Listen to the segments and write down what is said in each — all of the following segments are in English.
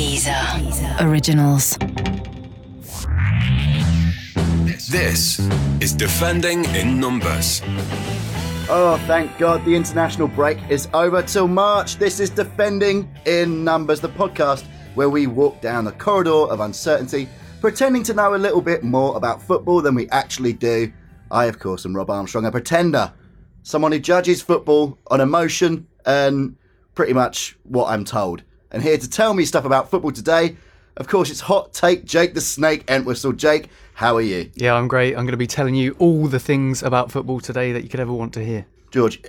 Deezer. Originals. This is Defending in Numbers. Oh, thank God the international break is over till March. This is Defending in Numbers, the podcast where we walk down the corridor of uncertainty, pretending to know a little bit more about football than we actually do. I, of course, am Rob Armstrong, a pretender, someone who judges football on emotion and pretty much what I'm told. And here to tell me stuff about football today, of course, it's hot take Jake the Snake Entwistle. Jake, how are you? Yeah, I'm great. I'm going to be telling you all the things about football today that you could ever want to hear. George,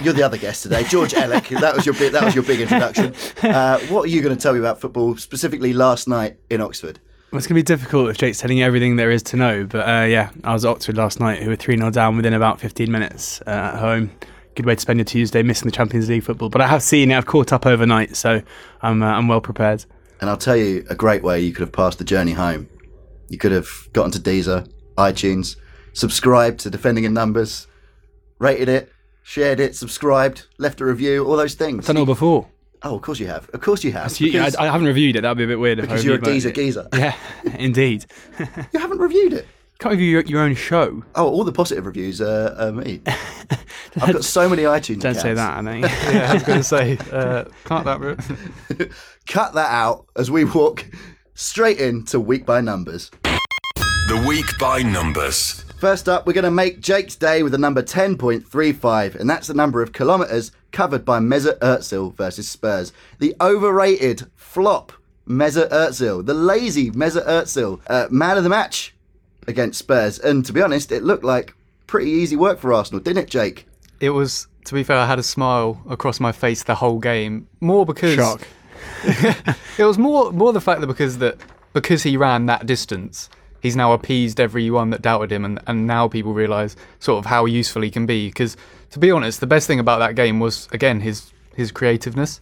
you're the other guest today, George Elek. That was your big, that was your big introduction. Uh, what are you going to tell me about football, specifically last night in Oxford? Well, it's going to be difficult if Jake's telling you everything there is to know. But uh, yeah, I was at Oxford last night, who were 3 0 down within about 15 minutes uh, at home. Good way to spend your Tuesday, missing the Champions League football. But I have seen it, I've caught up overnight, so I'm, uh, I'm well prepared. And I'll tell you a great way you could have passed the journey home. You could have gotten to Deezer, iTunes, subscribed to Defending in Numbers, rated it, shared it, subscribed, left a review, all those things. I've done all before. Oh, of course you have. Of course you have. You, I, I, haven't reviewed it. That'd be a bit weird. because you're a Deezer it. geezer. Yeah, indeed. You haven't reviewed it. Can't review your, your own show. Oh, all the positive reviews are, are me. I've got so many iTunes Don't say that, I think. Yeah, I was going to say, uh, can't that. Re- Cut that out as we walk straight into week by numbers. The Week by Numbers. First up, we're going to make Jake's day with the number 10.35, and that's the number of kilometres covered by Mesut Özil versus Spurs. The overrated flop Mesut Özil, the lazy Mesut Özil, uh, man of the match against Spurs. And to be honest, it looked like pretty easy work for Arsenal, didn't it, Jake? it was, to be fair, I had a smile across my face the whole game. More because. Shock. It was more more the fact that because that because he ran that distance, he's now appeased everyone that doubted him, and, and now people realise sort of how useful he can be. Because to be honest, the best thing about that game was again his his creativeness.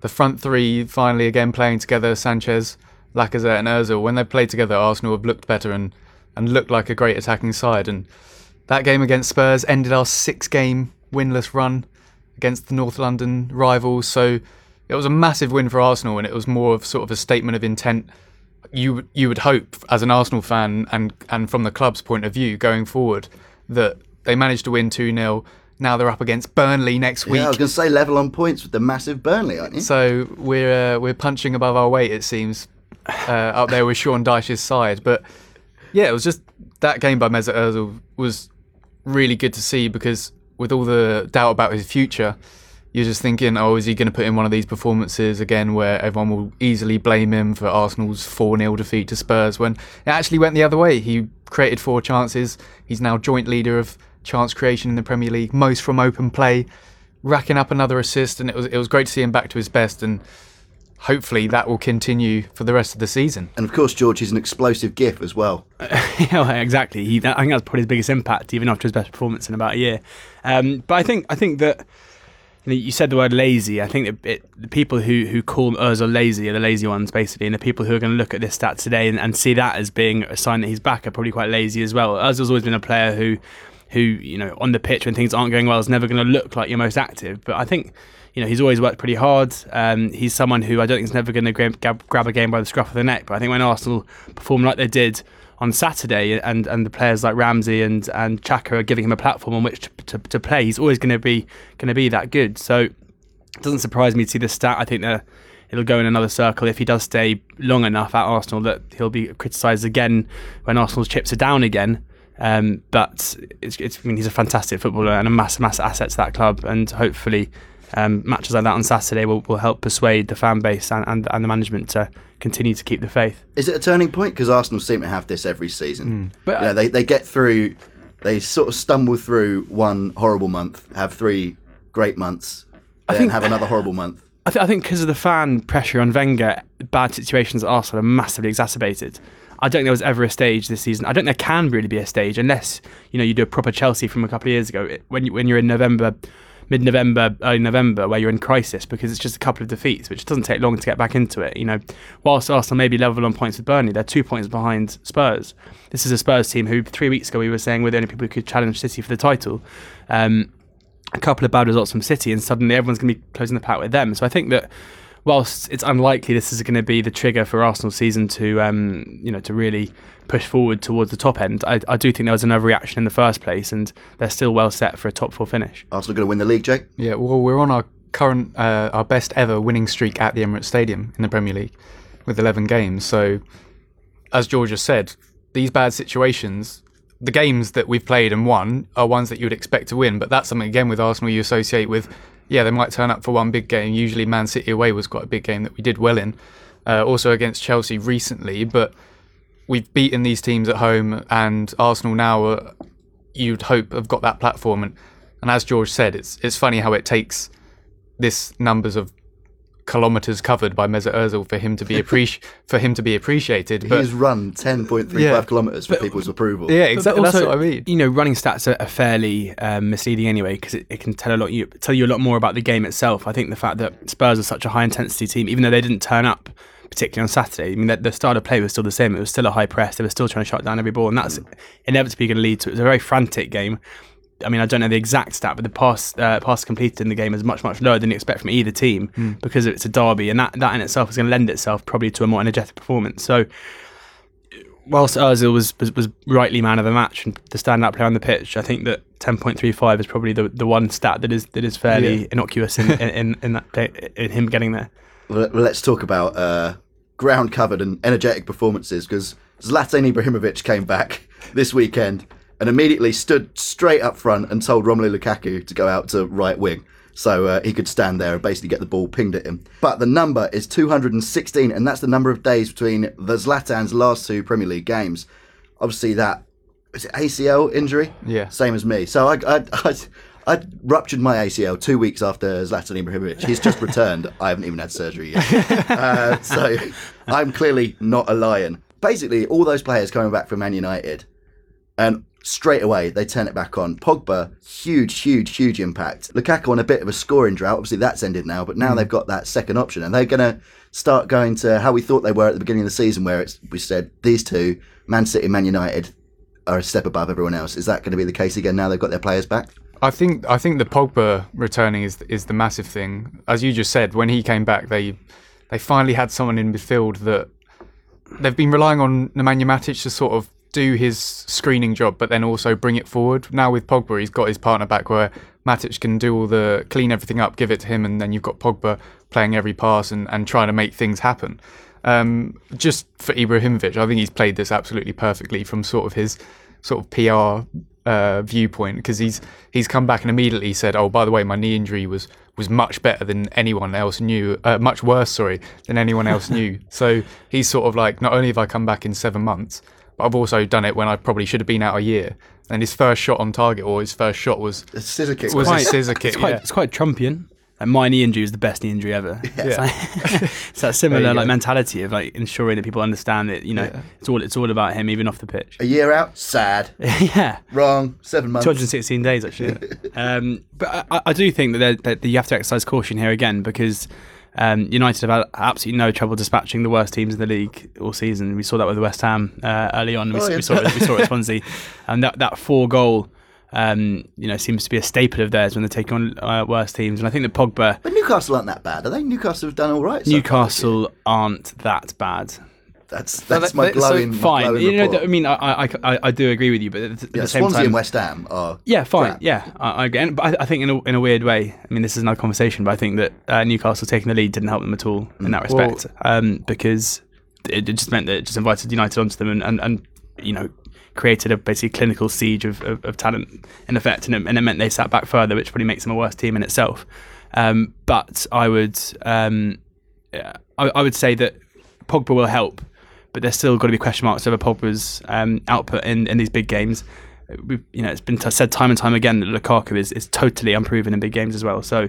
The front three finally again playing together: Sanchez, Lacazette, and Özil. When they played together, Arsenal have looked better and and looked like a great attacking side. And that game against Spurs ended our six-game winless run against the North London rivals. So it was a massive win for Arsenal, and it was more of sort of a statement of intent. You you would hope as an Arsenal fan and and from the club's point of view going forward that they managed to win two 0 Now they're up against Burnley next week. Yeah, I was going to say level on points with the massive Burnley, aren't you? So we're uh, we're punching above our weight, it seems, uh, up there with Sean Dyche's side. But yeah, it was just that game by Mesut Ozil was really good to see because with all the doubt about his future, you're just thinking, oh, is he going to put in one of these performances again where everyone will easily blame him for Arsenal's 4 0 defeat to Spurs when it actually went the other way? He created four chances. He's now joint leader of chance creation in the Premier League, most from open play racking up another assist, and it was it was great to see him back to his best, and hopefully that will continue for the rest of the season. And of course, George is an explosive gif as well. yeah, exactly. He, I think that's probably his biggest impact, even after his best performance in about a year. Um, but I think I think that you, know, you said the word lazy. I think that it, the people who who call Özil lazy are the lazy ones, basically, and the people who are going to look at this stat today and, and see that as being a sign that he's back are probably quite lazy as well. Özil's always been a player who who you know on the pitch when things aren't going well is never going to look like your most active. But I think you know he's always worked pretty hard. Um, he's someone who I don't think is never going to grab, grab, a game by the scruff of the neck. But I think when Arsenal perform like they did on Saturday, and, and the players like Ramsey and and Xhaka are giving him a platform on which to, to, to play, he's always going to be going to be that good. So it doesn't surprise me to see this stat. I think that it'll go in another circle if he does stay long enough at Arsenal that he'll be criticised again when Arsenal's chips are down again. Um, but it's, it's, I mean, he's a fantastic footballer and a massive, massive asset to that club. And hopefully, um, matches like that on Saturday will, will help persuade the fan base and, and, and the management to continue to keep the faith. Is it a turning point? Because Arsenal seem to have this every season. But you know, they, they get through, they sort of stumble through one horrible month, have three great months, then think- have another horrible month. I, th- I think because of the fan pressure on Wenger, bad situations at Arsenal are massively exacerbated. I don't think there was ever a stage this season. I don't think there can really be a stage unless you know you do a proper Chelsea from a couple of years ago It- when you, when you're in November, mid-November, early November, where you're in crisis because it's just a couple of defeats, which doesn't take long to get back into it. You know, whilst Arsenal may be level on points with Burnley, they're two points behind Spurs. This is a Spurs team who three weeks ago we were saying were the only people who could challenge City for the title. Um, a couple of bad results from City, and suddenly everyone's going to be closing the pack with them. So I think that whilst it's unlikely this is going to be the trigger for Arsenal season to um, you know to really push forward towards the top end, I, I do think there was another reaction in the first place, and they're still well set for a top four finish. Arsenal going to win the league, Jake? Yeah, well, we're on our current, uh, our best ever winning streak at the Emirates Stadium in the Premier League with 11 games. So, as George has said, these bad situations, the games that we've played and won are ones that you would expect to win. But that's something, again, with Arsenal you associate with, yeah, they might turn up for one big game. Usually, Man City away was quite a big game that we did well in. Uh, also against Chelsea recently, but we've beaten these teams at home, and Arsenal now, uh, you'd hope, have got that platform. And, and as George said, it's it's funny how it takes this numbers of kilometers covered by Mesut Ozil for him to be appreci- for him to be appreciated. But He's run 10.35 Yeah. kilometres for people's approval. yeah, But exactly. also, that's what I mean. You know, running stats are, are fairly um, misleading anyway because it, it can tell a lot. You tell you a lot more about the game itself. I think the fact that Spurs are such a high intensity team, even though they didn't turn up particularly on Saturday. I mean, the, the style of play was still the same. It was still a high press. They were still trying to shut down every ball, and that's inevitably going to lead to. It was a very frantic game. I mean, I don't know the exact stat, but the pass uh, pass completed in the game is much much lower than you expect from either team because it's a derby, and that that in itself is going to lend itself probably to a more energetic performance. So whilst Ozil was, was was rightly man of the match and the standout player on the pitch, I think that 10.35 is probably the, the one stat that is that is fairly Yeah. innocuous in, in, in, in that play, in him getting there. Well, let's talk about uh, ground covered and energetic performances because Zlatan Ibrahimovic came back this weekend and immediately stood straight up front and told Romelu Lukaku to go out to right wing so uh, he could stand there and basically get the ball pinged at him. But the number is 216, and that's the number of days between the Zlatan's last two Premier League games. Obviously, that is it ACL injury. Yeah. same as me. So I, I, I, I ruptured my ACL two weeks after Zlatan Ibrahimovic. He's just returned. I haven't even had surgery yet. uh, so I'm clearly not a lion. Basically, all those players coming back from Man United, and straight away they turn it back on. Pogba, huge, huge, huge impact. Lukaku on a bit of a scoring drought. Obviously, that's ended now, but now hmm. they've got that second option, and they're going to start going to how we thought they were at the beginning of the season, where it's we said these two, Man City, Man United, are a step above everyone else. Is that going to be the case again now they've got their players back? I think I think the Pogba returning is is the massive thing. As you just said, when he came back, they they finally had someone in midfield that they've been relying on Nemanja Matic to sort of do his screening job, but then also bring it forward. Now with Pogba, he's got his partner back where Matic can do all the clean everything up, give it to him, and then you've got Pogba playing every pass and, and trying to make things happen. Um, just for Ibrahimovic, I think he's played this absolutely perfectly from sort of his sort of PR uh, viewpoint because he's he's come back and immediately said, "Oh, by the way, my knee injury was was much better than anyone else knew, uh, much worse, sorry, than anyone else knew." So he's sort of like, not only have I come back in seven months, I've also done it when I probably should have been out a year. And his first shot on target, or his first shot was The scissor kick. was wasn't a scissor kick. It's quite yeah. it's quite Trumpian. And my knee injury is the best knee injury ever. It's, like, it's that similar like go. mentality of like ensuring that people understand that you know Yeah. it's all it's all about him even off the pitch. a year out, sad. yeah. Wrong. Seven months. 216 days actually. um, but I, I do think that, that you have to exercise caution here again because um, United have had absolutely no trouble dispatching the worst teams in the league all season. We saw that with West Ham uh, early on. We, Oh, we saw it, we saw it at Swansea, and that that four goal. Um, you know, seems to be a staple of theirs when they take on uh, worse teams, and I think that Pogba, But Newcastle aren't that bad, are they? Newcastle have done all right. so far this year. Newcastle aren't that bad. That's that's my so glowing. my Fine, glowing you know, report. I mean, I, I, I, I do agree with you, but at the, yeah, the same Swansea time, and West Ham are. Yeah, fine. crap. Yeah, I, I agree. And- But I, I think in a, in a weird way, I mean, this is another conversation, but I think that uh, Newcastle taking the lead didn't help them at all in that Well- respect, um, because it, it just meant that it just invited United onto them and, and, and you know created a basically clinical siege of, of, of talent in effect, and it, and it meant they sat back further, which probably makes them a worse team in itself. Um, but I would um, yeah, I, I would say that Pogba will help, but there's still got to be question marks over Pogba's um, output in, in these big games. We've, you know, it's been t- said time and time again that Lukaku is, is totally unproven in big games as well. So,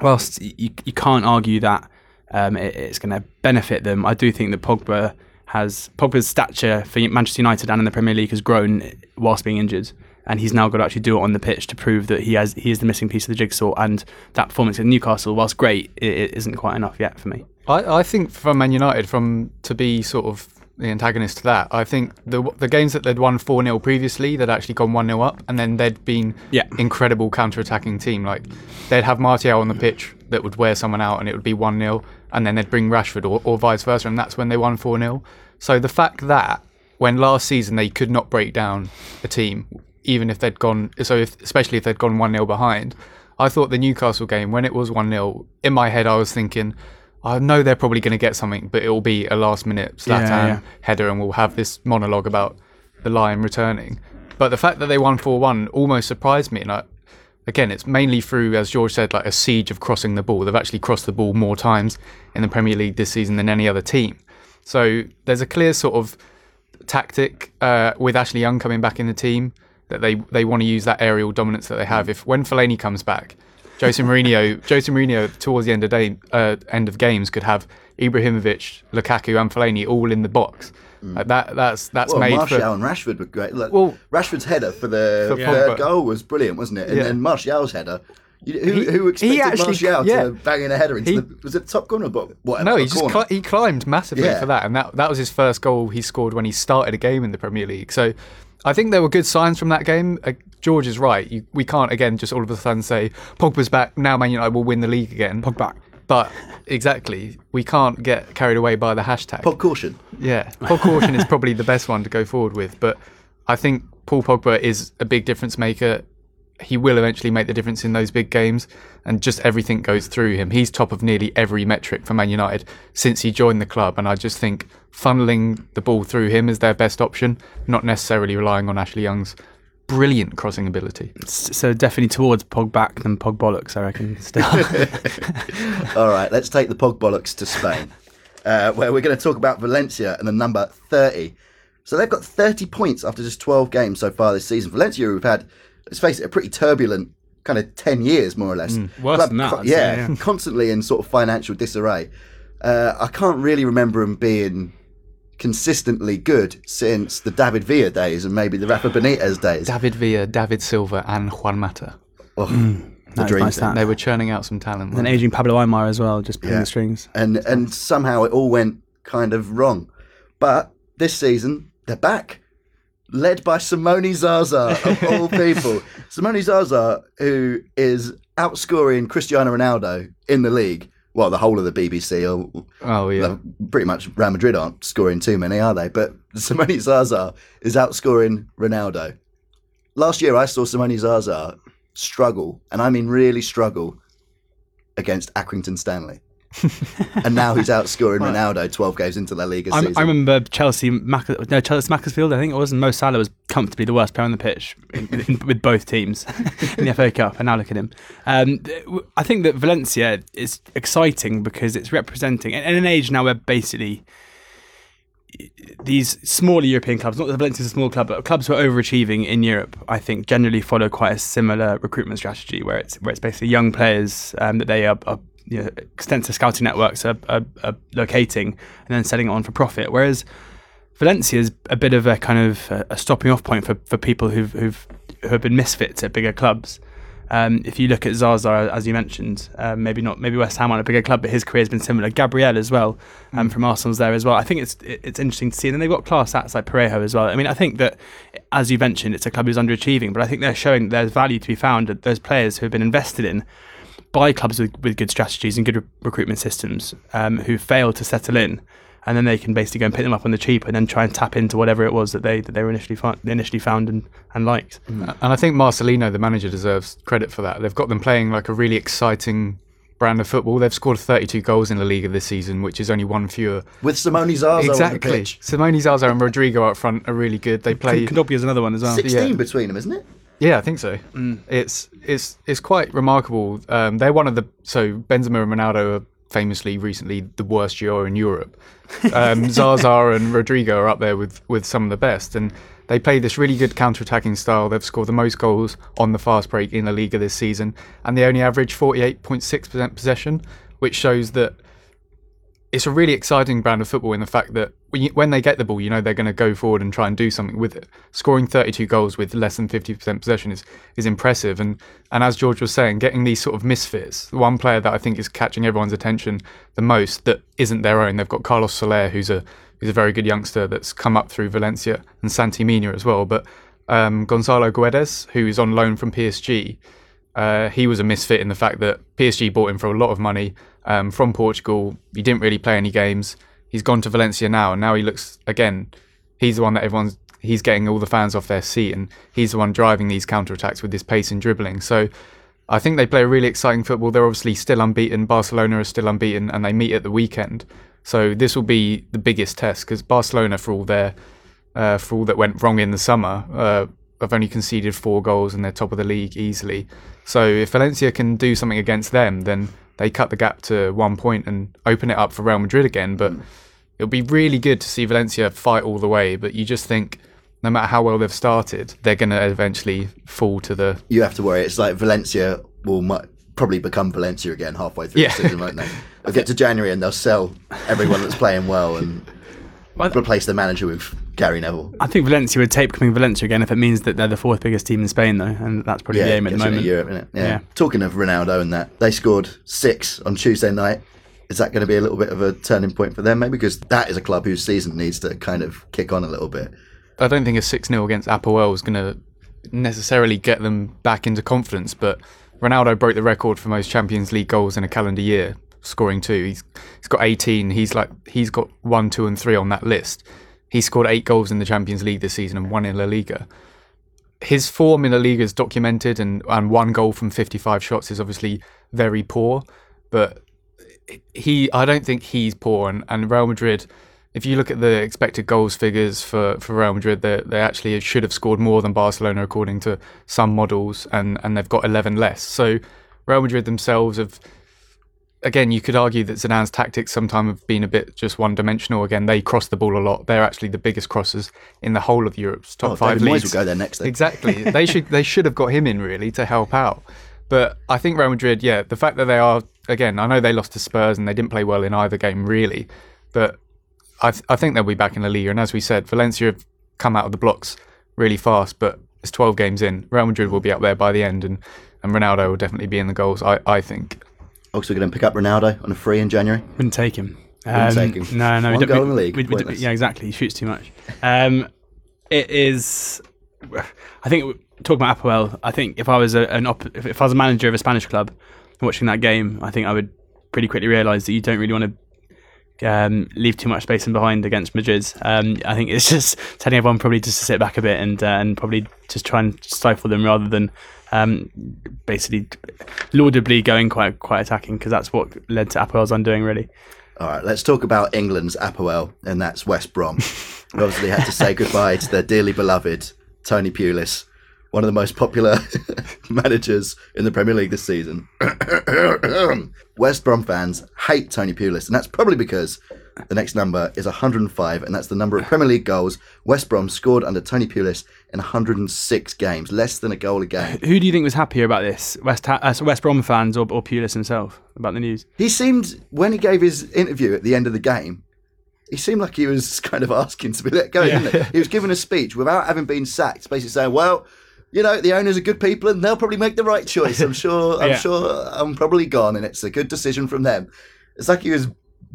whilst you, you can't argue that um, it, it's going to benefit them, I do think that Pogba has Pogba's stature for Manchester United and in the Premier League has grown whilst being injured, and he's now got to actually do it on the pitch to prove that he has he is the missing piece of the jigsaw. And that performance in Newcastle, whilst great, it, it isn't quite enough yet for me. I, I think from Man United, from to be sort of the antagonist to that. I think the the games that they'd won 4 0 previously, they'd actually gone 1 0 up, and then they'd been Yeah. incredible counter attacking team. Like they'd have Martial on the pitch that would wear someone out, and it would be 1 0, and then they'd bring Rashford or, or vice versa, and that's when they won 4 0. So the fact that when last season they could not break down a team, even if they'd gone, so if, especially if they'd gone 1 0 behind, I thought the Newcastle game, when it was 1 0, in my head I was thinking, I know they're probably going to get something, but it will be a last minute Zlatan Yeah, yeah. header and we'll have this monologue about the Lion returning. But the fact that they won 4 1 almost surprised me. And I, again, it's mainly through, as George said, like a siege of crossing the ball. They've actually crossed the ball more times in the Premier League this season than any other team. So there's a clear sort of tactic uh, with Ashley Young coming back in the team that they, they want to use that aerial dominance that they have. If when Fellaini comes back, Jose Mourinho, Jose Mourinho towards the end of day, uh, end of games could have Ibrahimovic, Lukaku, and Fellaini all in the box. Like that that's that's Well, made Martial for. and Rashford were great. Look, Well- Rashford's header for the For third goal was brilliant, wasn't it? And Yeah. then Martial's header. You, who, He- who expected actually- Martial yeah. to bang in a header into He- the was it the top corner? But whatever. No, he just cli- he climbed massively Yeah. for that, and that that was his first goal he scored when he started a game in the Premier League. So, I think there were good signs from that game. Uh, George is right. You, we can't again just all of a sudden say Pogba's back now. Man United will win the league again. Pogba. But exactly, we can't get carried away by the hashtag. Pog caution. Yeah, Paul Caution is probably the best one to go forward with, but I think Paul Pogba is a big difference maker. He will eventually make the difference in those big games, and just everything goes through him. He's top of nearly every metric for Man United since he joined the club, and I just think funneling the ball through him is their best option, not necessarily relying on Ashley Young's brilliant crossing ability. So definitely towards Pogback than Pogbollocks, I reckon. Still. All right, let's take the Pog bollocks to Spain, uh, where we're going to talk about Valencia and the number 30. So they've got 30 points after just 12 games so far this season. Valencia, who've had, let's face it, a pretty turbulent kind of 10 years, more or less. worse than that, co- yeah, yeah. constantly in sort of financial disarray. Uh, I can't really remember them being consistently good since the David Villa days and maybe the Rafa Benitez days. David Villa, David Silva, and Juan Mata. Oh, the That's dream nice, They were churning out some talent. And weren't aging Pablo Aimar as well, just pulling Yeah. the strings. and and somehow it all went kind of wrong. But this season they're back, led by Simone Zaza of all people. Simone Zaza, who is outscoring Cristiano Ronaldo in the league. Well, the whole of the BBC, or Oh yeah. pretty much Real Madrid aren't scoring too many, are they? But Simone Zaza is outscoring Ronaldo. Last year, I saw Simone Zaza struggle, and I mean really struggle, against Accrington Stanley. and now he's outscoring Ronaldo 12 games into La Liga season. I remember Chelsea, Mac- no, Chelsea Macclesfield, I think it was, and Mo Salah was comfortably the worst player on the pitch in, in, with both teams in the FA Cup, and now look at him. Um, I think that Valencia is exciting because it's representing, in in an age now where basically these smaller European clubs, not that Valencia's a small club, but clubs who are overachieving in Europe, I think generally follow quite a similar recruitment strategy where it's where it's basically young players um, that they are, are you know, extensive scouting networks are, are, are locating and then selling it on for profit. Whereas Valencia is a bit of a kind of a, a stopping off point for, for people who've, who've who have been misfits at bigger clubs. Um, if you look at Zaza, as you mentioned, um, maybe not maybe West Ham on a bigger club, but his career has been similar. Gabriel as well, um, from Arsenal's there as well. I think it's it's interesting to see, and then they've got class acts like Parejo as well. I mean, I think that as you mentioned, it's a club who's underachieving, but I think they're showing there's value to be found. That those players who have been invested in by clubs with, with good strategies and good re- recruitment systems um, who fail to settle in, and then they can basically go and pick them up on the cheap and then try and tap into whatever it was that they that they were initially fi- initially found and, and liked. And I think Marcelino, the manager, deserves credit for that. They've got them playing like a really exciting brand of football. They've scored 32 goals in La Liga this season, which is only one fewer. With Simone Zaza on the exactly. pitch. Simone Zaza and Rodrigo up front are really good. They play. Kondogbia is another one as well. 16 yeah. between them, isn't it? Yeah, I think so. It's it's it's quite remarkable. Um, they're one of the so Benzema and Ronaldo are famously recently the worst duo in Europe. Um, Zaza and Rodrigo are up there with with some of the best, and they play this really good counter-attacking style. They've scored the most goals on the fast break in the Liga this season, and they only average 48.6% possession, which shows that it's a really exciting brand of football in the fact that when, they get the ball, you know they're going to go forward and try and do something with it. Scoring 32 goals with less than 50% possession is is impressive. And and as George was saying, getting these sort of misfits. The one player that I think is catching everyone's attention the most that isn't their own. They've got Carlos Soler, who's a who's a very good youngster that's come up through Valencia, and Santi Mina as well. But um, Gonzalo Guedes, who is on loan from PSG, uh, he was a misfit in the fact that PSG bought him for a lot of money um, from Portugal. He didn't really play any games. He's gone to Valencia now, and now he looks again. He's the one that everyone's. He's getting all the fans off their seat, and he's the one driving these counter attacks with his pace and dribbling. So, I think they play a really exciting football. They're obviously still unbeaten. Barcelona is still unbeaten, and they meet at the weekend. So this will be the biggest test because Barcelona, for all their uh, for all that went wrong in the summer, uh, have only conceded four goals and they're top of the league easily. So if Valencia can do something against them, then they cut the gap to one point and open it up for Real Madrid again. But it'll be really good to see Valencia fight all the way. But you just think, no matter how well they've started, they're going to eventually fall to the. You have to worry. It's like Valencia will mu- probably become Valencia again halfway through Yeah. the season, won't they? They'll get to January and they'll sell everyone that's playing well and replace the manager with Gary Neville. I think Valencia would take becoming Valencia again if it means that they're the fourth biggest team in Spain, though, and that's probably the aim at the gets you in moment. Europe, innit? Yeah. Yeah. Talking of Ronaldo and that, they scored six on Tuesday night. Is that going to be a little bit of a turning point for them, maybe? Because that is a club whose season needs to kind of kick on a little bit. I don't think a 6 0 against Apoel is going to necessarily get them back into confidence, but Ronaldo broke the record for most Champions League goals in a calendar year, scoring two. He's, he's got 18. He's like he's got one, two, and three on that list. He scored eight goals in the Champions League this season and one in La Liga. His form in La Liga is documented, and, and one goal from 55 shots is obviously very poor, but he I don't think he's poor and, and Real Madrid if you look at the expected goals figures for, for Real Madrid they, they actually should have scored more than Barcelona according to some models and, and they've got 11 less so Real Madrid themselves have again you could argue that Zidane's tactics sometimes have been a bit just one dimensional again they cross the ball a lot they're actually the biggest crossers in the whole of Europe's top Oh, five David Moyes leagues will go there next. Then. Exactly. they should they should have got him in really to help out. But I think Real Madrid, yeah, the fact that they are again, I know they lost to Spurs and they didn't play well in either game really, but I th- I think they'll be back in the league. And as we said, Valencia have come out of the blocks really fast, but it's 12 games in. Real Madrid will be up there by the end, and and Ronaldo will definitely be in the goals. I I think. Also going to pick up Ronaldo on a free in January. Wouldn't take him. Wouldn't take him. No, no. we One don't- goal we- in the league, we- we- yeah, exactly. He shoots too much. Um, it is. I think talking about Apoel. I think if I was a, an op- if, if I was a manager of a Spanish club watching that game, I think I would pretty quickly realise that you don't really want to um, leave too much space in behind against Madrid. Um, I think it's just telling everyone probably just to sit back a bit and uh, and probably just try and stifle them rather than um, basically laudably going quite quite attacking because that's what led to Apoel's undoing really. All right, let's talk about England's Apoel, and that's West Brom. Obviously had to say goodbye to their dearly beloved Tony Pulis, one of the most popular managers in the Premier League this season. West Brom fans hate Tony Pulis, and that's probably because the next number is 105, and that's the number of Premier League goals West Brom scored under Tony Pulis in 106 games, less than a goal a game. Who do you think was happier about this, West ha- uh, West Brom fans or, or Pulis himself about the news? He seemed, when he gave his interview at the end of the game, he seemed like he was kind of asking to be let go, didn't he? He was giving a speech without having been sacked, basically saying, well, you know, the owners are good people and they'll probably make the right choice. I'm sure, I'm Yeah. sure I'm probably gone and it's a good decision from them. It's like he was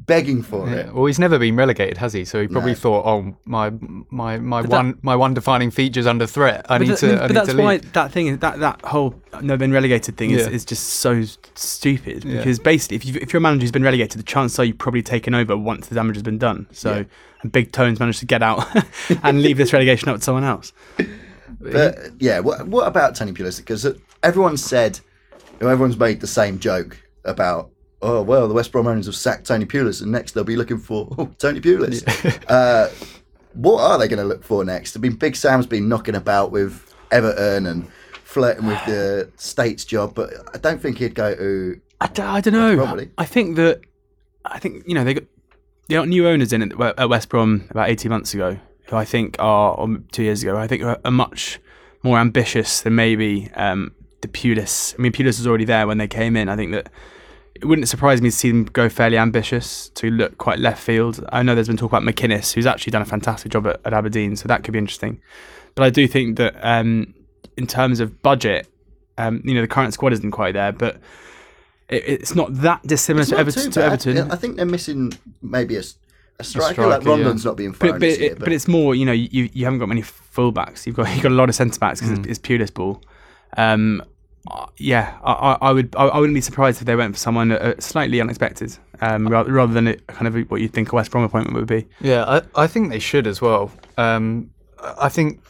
begging for it. Well, he's never been relegated, has he? So he probably No. thought, "Oh, my my my that- one my one defining feature's under threat. I need but to." that- I but need that's to why leave." that thing is that that whole no been relegated thing is, Yeah. is just so stupid Yeah. because basically if you if you're a manager who's been relegated, the chances are you've probably taken over once the damage has been done. So Yeah. and Big Tones managed to get out and leave this relegation up to someone else. But yeah, what, what about Tony Pulis? Because everyone said, everyone's made the same joke about, oh, well, the West Brom owners have sacked Tony Pulis and next they'll be looking for oh, Tony Pulis. uh, what are they going to look for next? I mean, Big Sam's been knocking about with Everton and flirting with the States job, but I don't think he'd go to. I, d- I don't know. Probably. I think that I think you know they got they got new owners in at, at West Brom about eighteen months ago, who I think are or two years ago. I think are, are much more ambitious than maybe um, the Pulis. I mean, Pulis was already there when they came in. I think that it wouldn't surprise me to see them go fairly ambitious to look quite left field. I know there's been talk about McInnes, who's actually done a fantastic job at, at Aberdeen, so that could be interesting. But I do think that um, in terms of budget, um, you know, the current squad isn't quite there, but it, it's not that dissimilar to, Everton. To. Everton. I think they're missing maybe a striker, like striker, yeah. Rondon's not being But, but, year, it, but it's more, you know, you, you haven't got many fullbacks. You've got you've got a lot of centre backs because Mm. it's, it's Pulis ball. Um, yeah, I, I, would I, I wouldn't be surprised if they went for someone uh, slightly unexpected, um, rather, rather than it, kind of what you'd think a West Brom appointment would be. Yeah, I, I think they should as well. Um, I think,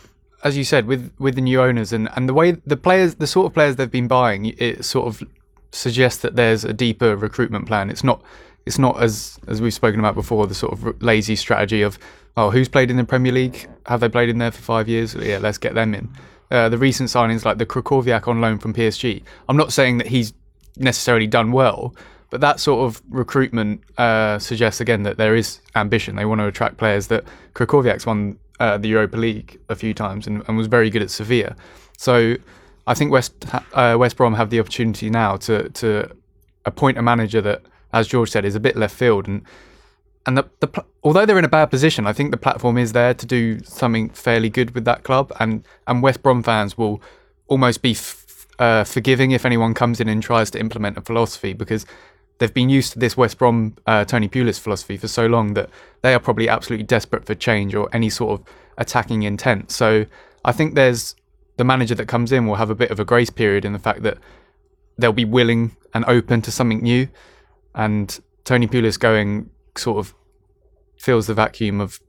as you said, with with the new owners and, and the way the players, the sort of players they've been buying, it sort of suggests that there's a deeper recruitment plan. It's not it's not as as we've spoken about before the sort of lazy strategy of oh who's played in the Premier League? Have they played in there for five years? Yeah, let's get them in. Uh, the recent signings like the Krychowiak on loan from PSG. I'm not saying that he's necessarily done well, but that sort of recruitment uh, suggests again that there is ambition. They want to attract players. That Krychowiak's won uh, the Europa League a few times and, and was very good at Sevilla. So I think West uh, West Brom have the opportunity now to to appoint a manager that, as George said, is a bit left field and. And the, the although they're in a bad position, I think the platform is there to do something fairly good with that club, and and West Brom fans will almost be f- uh, forgiving if anyone comes in and tries to implement a philosophy because they've been used to this West Brom uh, Tony Pulis philosophy for so long that they are probably absolutely desperate for change or any sort of attacking intent. So I think there's the manager that comes in will have a bit of a grace period in the fact that they'll be willing and open to something new, and Tony Pulis going sort of fills the vacuum of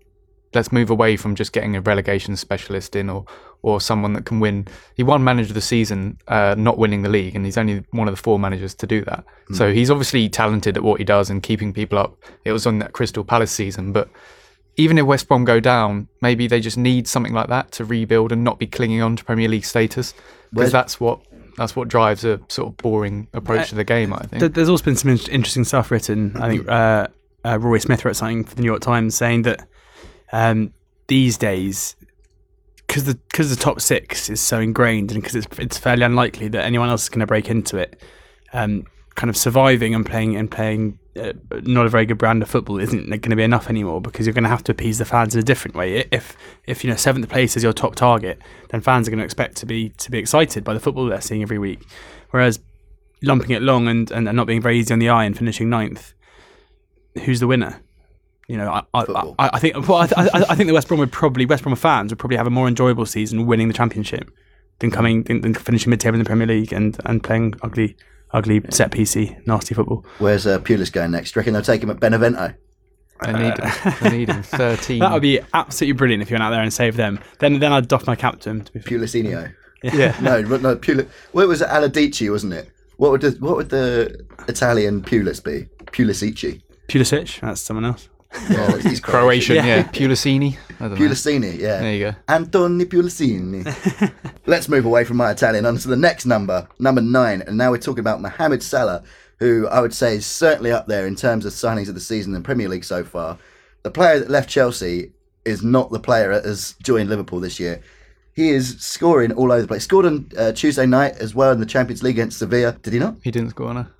let's move away from just getting a relegation specialist in or or someone that can win. He won manager of the season, uh, not winning the league, and he's only one of the four managers to do that. So he's obviously talented at what he does and keeping people up. It was on that Crystal Palace season, but even if West Brom go down, maybe they just need something like that to rebuild and not be clinging on to Premier League status because that's what that's what drives a sort of boring approach to the game. I think. There's also been some in- interesting stuff written. I think uh, uh, Smith wrote something for the New York Times saying that um, these days, because the because the top six is so ingrained and because it's it's fairly unlikely that anyone else is going to break into it, um, kind of surviving and playing and playing uh, not a very good brand of football isn't going to be enough anymore because you're going to have to appease the fans in a different way. If if you know seventh place is your top target, then fans are going to expect to be to be excited by the football they're seeing every week. Whereas lumping it long and, and, and not being very easy on the eye and finishing ninth, who's the winner? You know, I I, I, I think well, I, I, I think the West Brom would probably West Brom fans would probably have a more enjoyable season winning the championship than coming than, than finishing mid table in the Premier League and, and playing ugly ugly set piece nasty football. Where's uh, Pulis going next? Do you reckon they'll take him at Benevento? They need him. They need him. Thirteen. That would be absolutely brilliant if you went out there and saved them. Then then I'd doff my cap to him. To be fair. Pulisinho. yeah. No, no, Pulis. Well, it was Aladici, wasn't it? What would the, what would the Italian Pulis be? Pulisici. Pulisic, that's someone else. Yeah, he's Croatian, yeah. Yeah. Pulicini. I. Pulisini, yeah. There you go. Antoni Pulisini. Let's move away from my Italian on to the next number, number nine. And now we're talking about Mohamed Salah, who I would say is certainly up there in terms of signings of the season in Premier League so far. The player that left Chelsea is not the player that has joined Liverpool this year. He is scoring all over the place. Scored on uh, Tuesday night as well in the Champions League against Sevilla. Did he not? He didn't score on a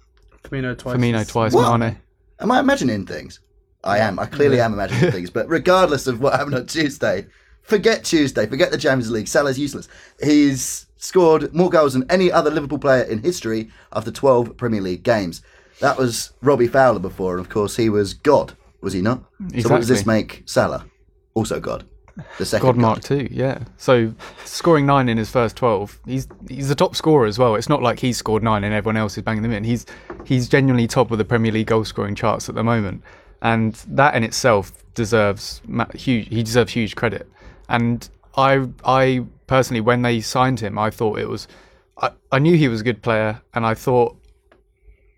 Firmino twice. Firmino twice. What? Mane. Am I imagining things? I am. I clearly am imagining things. But regardless of what happened on Tuesday, forget Tuesday. Forget the Champions League. Salah's useless. He's scored more goals than any other Liverpool player in history after 12 Premier League games. That was Robbie Fowler before, and of course he was God, was he not? Exactly. So what does this make Salah? Also God. The second God Mark too, yeah. So scoring nine in his first twelve, he's he's the top scorer as well. It's not like he's scored nine and everyone else is banging them in. He's he's genuinely top of the Premier League goal scoring charts at the moment, and that in itself deserves huge. He deserves huge credit. And I I personally, when they signed him, I thought it was. I, I knew he was a good player, and I thought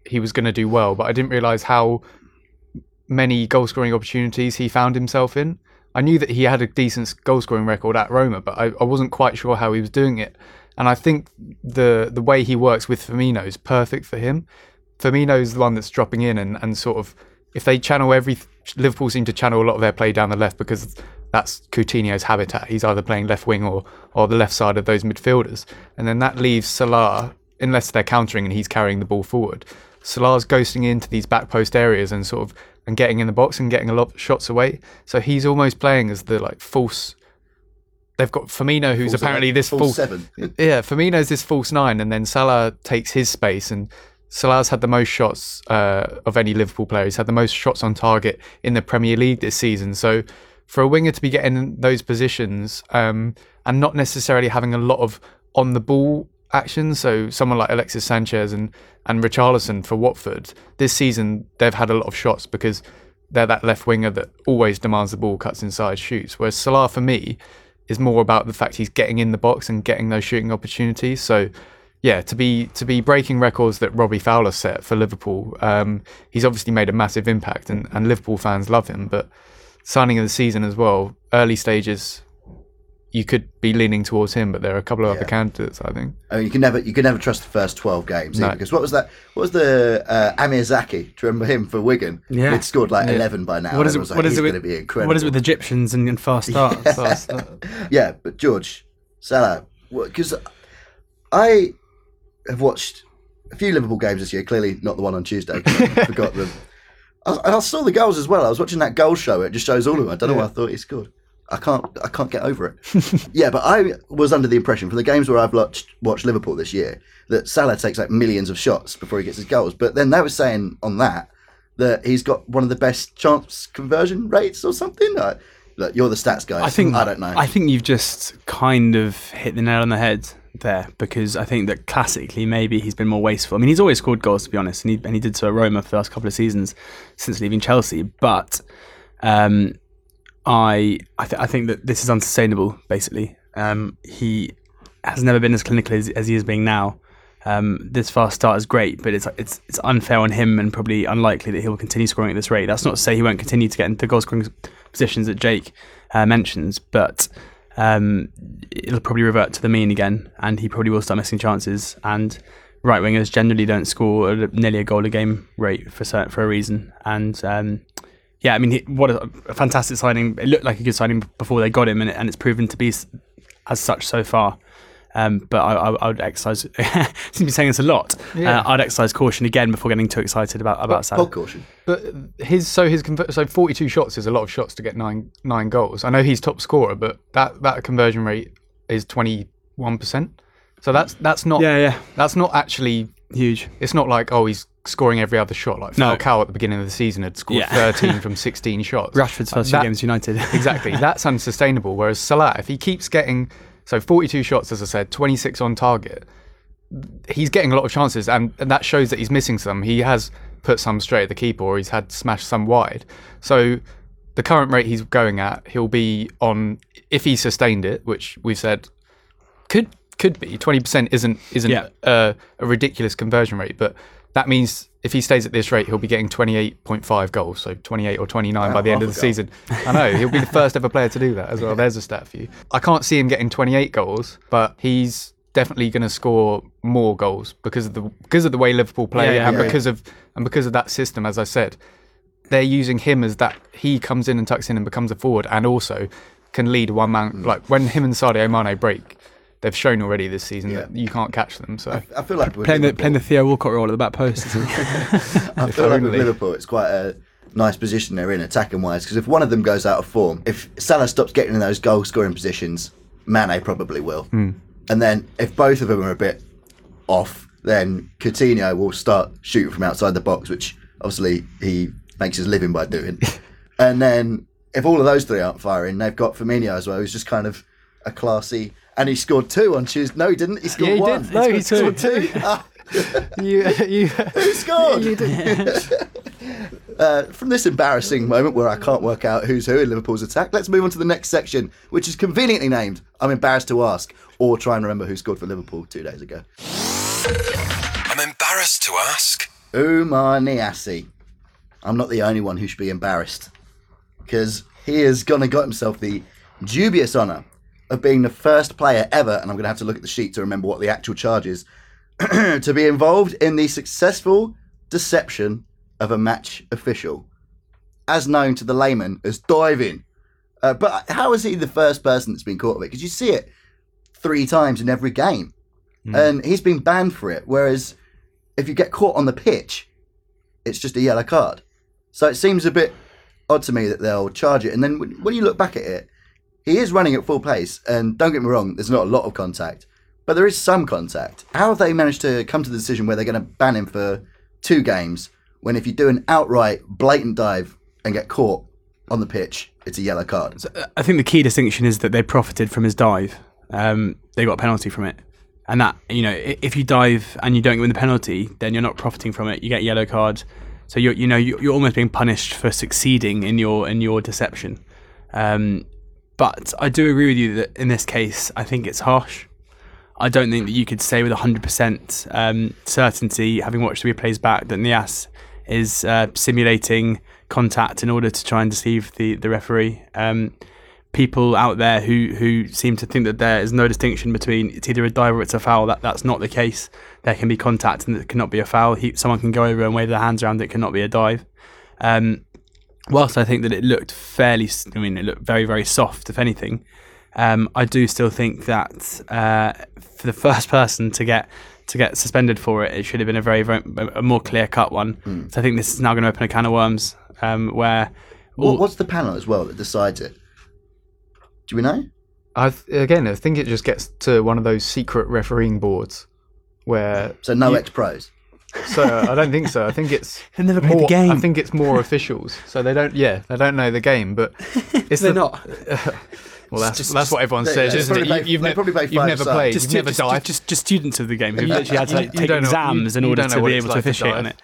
he was going to do well, but I didn't realise how many goal scoring opportunities he found himself in. I knew that he had a decent goal scoring record at Roma, but I, I wasn't quite sure how he was doing it. And I think the the way he works with Firmino is perfect for him. Firmino's the one that's dropping in and, and sort of if they channel every Liverpool seem to channel a lot of their play down the left because that's Coutinho's habitat. He's either playing left wing or or the left side of those midfielders, and then that leaves Salah unless they're countering and he's carrying the ball forward. Salah's ghosting into these back post areas and sort of and getting in the box and getting a lot of shots away. So he's almost playing as the like false. They've got Firmino, who's False apparently eight, this false false seven. yeah, Firmino's this false nine, and then Salah takes his space, and Salah's had the most shots uh, of any Liverpool player. He's had the most shots on target in the Premier League this season. So for a winger to be getting those positions um, and not necessarily having a lot of on the ball action, so someone like Alexis Sanchez and and Richarlison for Watford this season, they've had a lot of shots because they're that left winger that always demands the ball, cuts inside, shoots. Whereas Salah, for me, is more about the fact he's getting in the box and getting those shooting opportunities. So yeah, to be to be breaking records that Robbie Fowler set for Liverpool, um, he's obviously made a massive impact, and, and Liverpool fans love him. But signing of the season as well, early stages, you could be leaning towards him, but there are a couple of Yeah. other candidates. I think. I mean, you can never you can never trust the first twelve games either, No. because what was that? What was the uh, Amr Zaki? Do you remember him for Wigan? Yeah. he'd scored like eleven by now. What is it? like, What is it? going With, to be incredible. what is it with Egyptians and, and fast starts? Fast, uh, Yeah, but George Salah, because I have watched a few Liverpool games this year. Clearly, not the one on Tuesday. I forgot them. I, I saw the goals as well. I was watching that goal show. It just shows all of them. I don't know why I thought he scored. I can't. I can't get over it. yeah, but I was under the impression from the games where I've watched, watched Liverpool this year that Salah takes like millions of shots before he gets his goals. But then they were saying on that that he's got one of the best chance conversion rates or something. I, look, you're the stats guy. I think I don't know. I think you've just kind of hit the nail on the head there because I think that classically maybe he's been more wasteful. I mean, he's always scored goals to be honest, and he, and he did so at Roma for the last couple of seasons since leaving Chelsea. But um, I I, th- I think that this is unsustainable. Basically, um, he has never been as clinical as, as he is being now. Um, this fast start is great, but it's it's it's unfair on him and probably unlikely that he will continue scoring at this rate. That's not to say he won't continue to get into goal scoring positions that Jake uh, mentions, but um, it'll probably revert to the mean again, and he probably will start missing chances. And right wingers generally don't score nearly a goal a game rate for for a reason. And um, yeah, I mean, he, what a, a fantastic signing! It looked like a good signing before they got him, and, it, and it's proven to be as such so far. Um, but I, I, I would exercise. seem to be saying this a lot. Yeah. Uh, I'd exercise caution again before getting too excited about about Salah. Caution. But his so his so 42 shots is a lot of shots to get nine nine goals. I know he's top scorer, but that that conversion rate is 21 percent. So that's that's not Yeah, yeah, that's not actually huge. it's not like oh he's scoring every other shot like No. Falcao at the beginning of the season had scored Yeah. 13 from 16 shots. Rashford's first uh, That- few games United. exactly. That's unsustainable. Whereas Salah, if he keeps getting so 42 shots, as I said, 26 on target, he's getting a lot of chances, and, and that shows that he's missing some. He has put some straight at the keeper, or he's had smashed some wide. So the current rate he's going at, he'll be on if he sustained it, which we've said could could be 20% isn't isn't Yeah. a, a ridiculous conversion rate, but that means if he stays at this rate, he'll be getting 28.5 goals, so 28 or 29 by the end of the goal. season. I know he'll be the first ever player to do that as well. There's a stat for you. I can't see him getting 28 goals, but he's definitely going to score more goals because of the because of the way Liverpool play Yeah, yeah, and yeah. because of and because of that system. As I said, they're using him as that he comes in and tucks in and becomes a forward, and also can lead one man. Like when him and Sadio Mane break, they've shown already this season Yeah. that you can't catch them. So I feel like with playing the playing the Theo Walcott role at the back post. Isn't he? I feel like with. Liverpool, it's quite a nice position they're in attacking wise. Because if one of them goes out of form, if Salah stops getting in those goal scoring positions, Mane probably will. Hmm. And then if both of them are a bit off, then Coutinho will start shooting from outside the box, which obviously he makes his living by doing. and then if all of those three aren't firing, they've got Firmino as well, who's just kind of a classy. And he scored two on Tuesday. No, he didn't. He scored Yeah, he one. did. No, he scored scored two. Ah, you you who scored? Uh, from this embarrassing moment where I can't work out who's who in Liverpool's attack, let's move on to the next section, which is conveniently named I'm embarrassed to ask, or try and remember who scored for Liverpool two days ago. I'm embarrassed to ask. Oumar Niasse. I'm not the only one who should be embarrassed, because he has gone and got himself the dubious honour of being the first player ever, and I'm going to have to look at the sheet to remember what the actual charge is, to be involved in the successful deception of a match official, as known to the layman as diving. Uh, but how is he the first person that's been caught with it? Because you see it three times in every game, and he's been banned for it. Whereas if you get caught on the pitch, it's just a yellow card. So it seems a bit odd to me that they'll charge it. And then when you look back at it, he is running at full pace. And don't get me wrong, there's not a lot of contact, but there is some contact. How have they managed to come to the decision where they're going to ban him for two games when if you do an outright blatant dive and get caught on the pitch, it's a yellow card? I think the key distinction is that they profited from his dive. Um, they got a penalty from it, and that you know, if you dive and you don't win the penalty, then you're not profiting from it. You get a yellow card, so you're you know you're almost being punished for succeeding in your in your deception. Um, but I do agree with you that in this case, I think it's harsh. I don't think that you could say with 100% um, certainty, having watched the replays back, that Niasse is uh, simulating contact in order to try and deceive the, the referee. Um, people out there who, who seem to think that there is no distinction between it's either a dive or it's a foul, that, that's not the case. There can be contact and it cannot be a foul. He, someone can go over and wave their hands around, it cannot be a dive. Um, whilst I think that it looked fairly, s- I mean, it looked very, very soft, if anything, um, I do still think that uh, for the first person to get to get suspended for it, it should have been a very, very a more clear cut one. So I think this is now going to open a can of worms um, where all, what's the panel as well that decides it? Do we know? I again, I think it just gets to one of those secret refereeing boards where. So no you- ex pros. So I don't think so. I think it's They've never played the more. game. I think it's more officials. So they don't. Yeah, they don't know the game, but it's they're the, not. Well, that's Just- that's what everyone they- says, they isn't it? You, play- you've, ne- probably play you've never aside. played. Just, You've never just, dived. just, just students of the game who You- literally had to like, take don't know- exams in order to be able to like to officiate on it.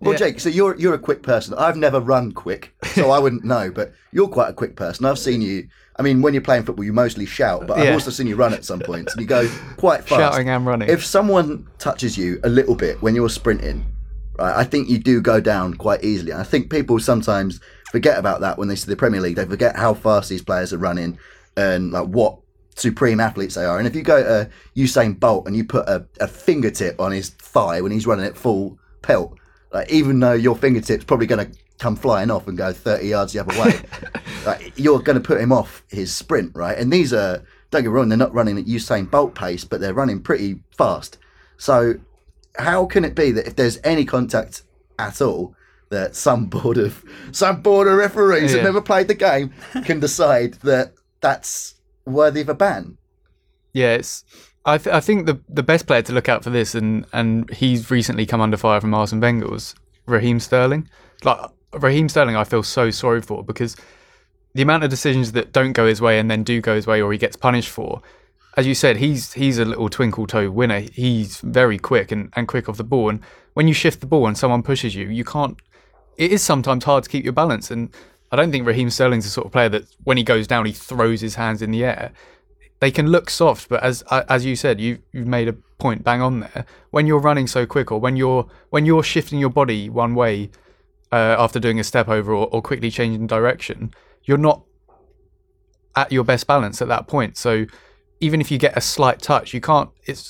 Well, Yeah. Jake, so you're you're a quick person. I've never run quick, so I wouldn't know. But you're quite a quick person. I've seen you. I mean, when you're playing football, you mostly shout, but I've also seen you run at some points, and you go quite fast. Shouting and running. If someone touches you a little bit when you're sprinting, right, I think you do go down quite easily. And I think people sometimes forget about that when they see the Premier League. They forget how fast these players are running and like what supreme athletes they are. And if you go to Usain Bolt and you put a, a fingertip on his thigh when he's running at full pelt, like even though your fingertip's probably going to come flying off and go 30 yards the other way, like, you're going to put him off his sprint, right? And these are, don't get me wrong, they're not running at Usain Bolt pace, but they're running pretty fast. So how can it be that if there's any contact at all, that some board of some board of referees that Yeah. never played the game can decide that that's worthy of a ban? Yeah, it's. I, th- I think the the best player to look out for this, and and he's recently come under fire from Arsene was Raheem Sterling. Like Raheem Sterling, I feel so sorry for because the amount of decisions that don't go his way and then do go his way, or he gets punished for. As you said, he's he's a little twinkle toe winner. He's very quick and, and quick off the ball. And when you shift the ball and someone pushes you, you can't. It is sometimes hard to keep your balance. And I don't think Raheem Sterling's the sort of player that when he goes down, he throws his hands in the air they can look soft, but as uh, as you said, you you've made a point bang on there. When you're running so quick, or when you're when you're shifting your body one way uh, after doing a step over, or, or quickly changing direction, you're not at your best balance at that point. So even if you get a slight touch, you can't. It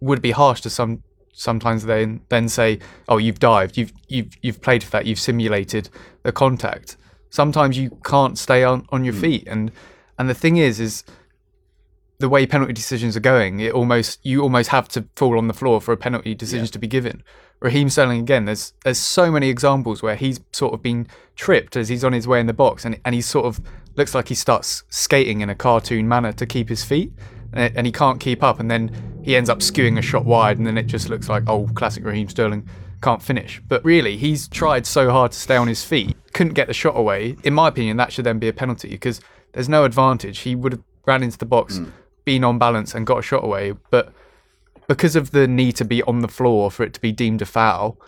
would be harsh to some sometimes then then say, oh, you've dived, you've you've you've played for that, you've simulated the contact. Sometimes you can't stay on on your feet, and and the thing is, is the way penalty decisions are going, it almost you almost have to fall on the floor for a penalty decision to be given. Raheem Sterling again, there's there's so many examples where he's sort of been tripped as he's on his way in the box, and and he sort of looks like he starts skating in a cartoon manner to keep his feet, and, and he can't keep up, and then he ends up skewing a shot wide, and then it just looks like oh, classic Raheem Sterling can't finish. But really, he's tried so hard to stay on his feet, couldn't get the shot away. In my opinion, that should then be a penalty because there's no advantage. He would have ran into the box, hmm. been on balance, and got a shot away. But because of the need to be on the floor for it to be deemed a foul,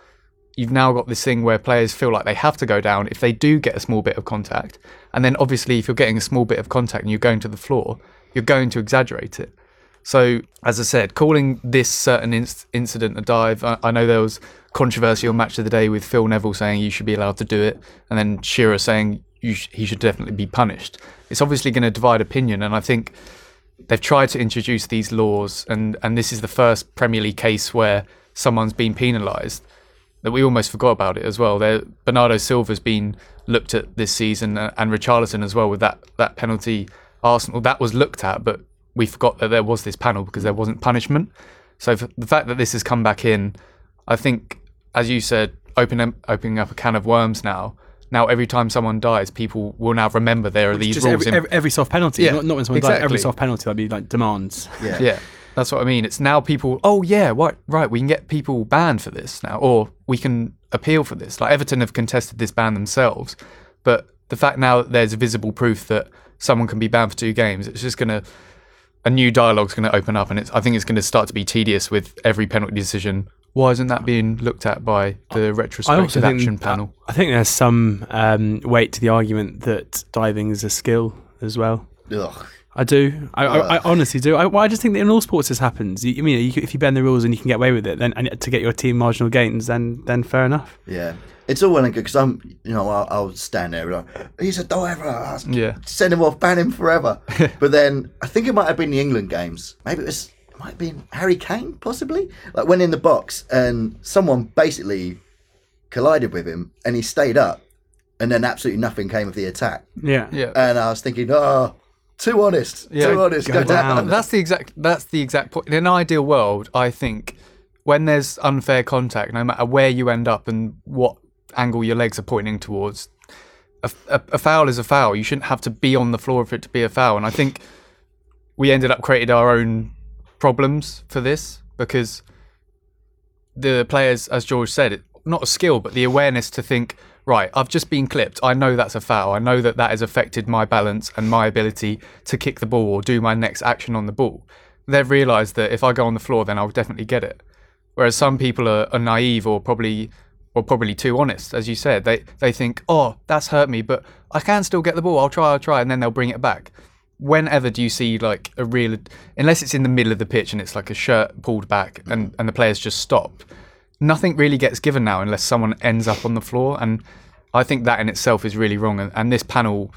you've now got this thing where players feel like they have to go down if they do get a small bit of contact. And then obviously, if you're getting a small bit of contact and you're going to the floor, you're going to exaggerate it. So, as I said, calling this certain inc- incident a dive, I, I know there was controversy on Match of the Day with Phil Neville saying you should be allowed to do it, and then Shearer saying sh- he should definitely be punished. It's obviously going to divide opinion, and I think they've tried to introduce these laws, and, and this is the first Premier League case where someone's been penalised. That we almost forgot about it as well. There, Bernardo Silva's been looked at this season, uh, and Richarlison as well with that that penalty. Arsenal that was looked at, but we forgot that there was this panel because there wasn't punishment. So the fact that this has come back in, I think, as you said, open, opening up a can of worms now. Now every time someone dies, people will now remember there are these Just rules every, in every, every soft penalty, Yeah, not, not when someone dies, every exactly. soft penalty that'd be like demands. Yeah. Yeah, That's what I mean. It's now people. Oh yeah, right, right. We can get people banned for this now, or we can appeal for this. Like Everton have contested this ban themselves, but the fact now that there's visible proof that someone can be banned for two games, it's just gonna a new dialogue's going to open up, and it's I think it's going to start to be tedious with every penalty decision. Why isn't that being looked at by the retrospective action panel? I think there's some um, weight to the argument that diving is a skill as well. Ugh. I do. I, I, I honestly do. I, well, I just think that in all sports this happens. You, I mean, you, if you bend the rules and you can get away with it, then and to get your team marginal gains, then then fair enough. Yeah. It's all well and good because I'm, you know, I'll, I'll stand there and like, he's a diver. I'll Yeah. Send him off, ban him forever. but then I think it might have been the England games. Maybe it was, it might have been Harry Kane, possibly. Like went in the box and someone basically collided with him and he stayed up and then absolutely nothing came of the attack. Yeah. Yeah. And I was thinking, oh, too honest. Yeah, too honest. go Go, down. down. That's the exact. That's the exact point. In an ideal world, I think when there's unfair contact, no matter where you end up and what angle your legs are pointing towards, a, a, a foul is a foul. You shouldn't have to be on the floor for it to be a foul. And I think we ended up creating our own problems for this because the players, as George said, it, not a skill, but the awareness to think, right, I've just been clipped. I know that's a foul. I know that that has affected my balance and my ability to kick the ball or do my next action on the ball. They've realised that if I go on the floor, then I'll definitely get it. Whereas some people are, are naive or probably or probably too honest, as you said. They they think, oh, that's hurt me, but I can still get the ball. I'll try, I'll try, and then they'll bring it back. Whenever do you see like a real, unless it's in the middle of the pitch and it's like a shirt pulled back and mm-hmm. and the players just stop, nothing really gets given now unless someone ends up on the floor, and I think that in itself is really wrong. And, and this panel,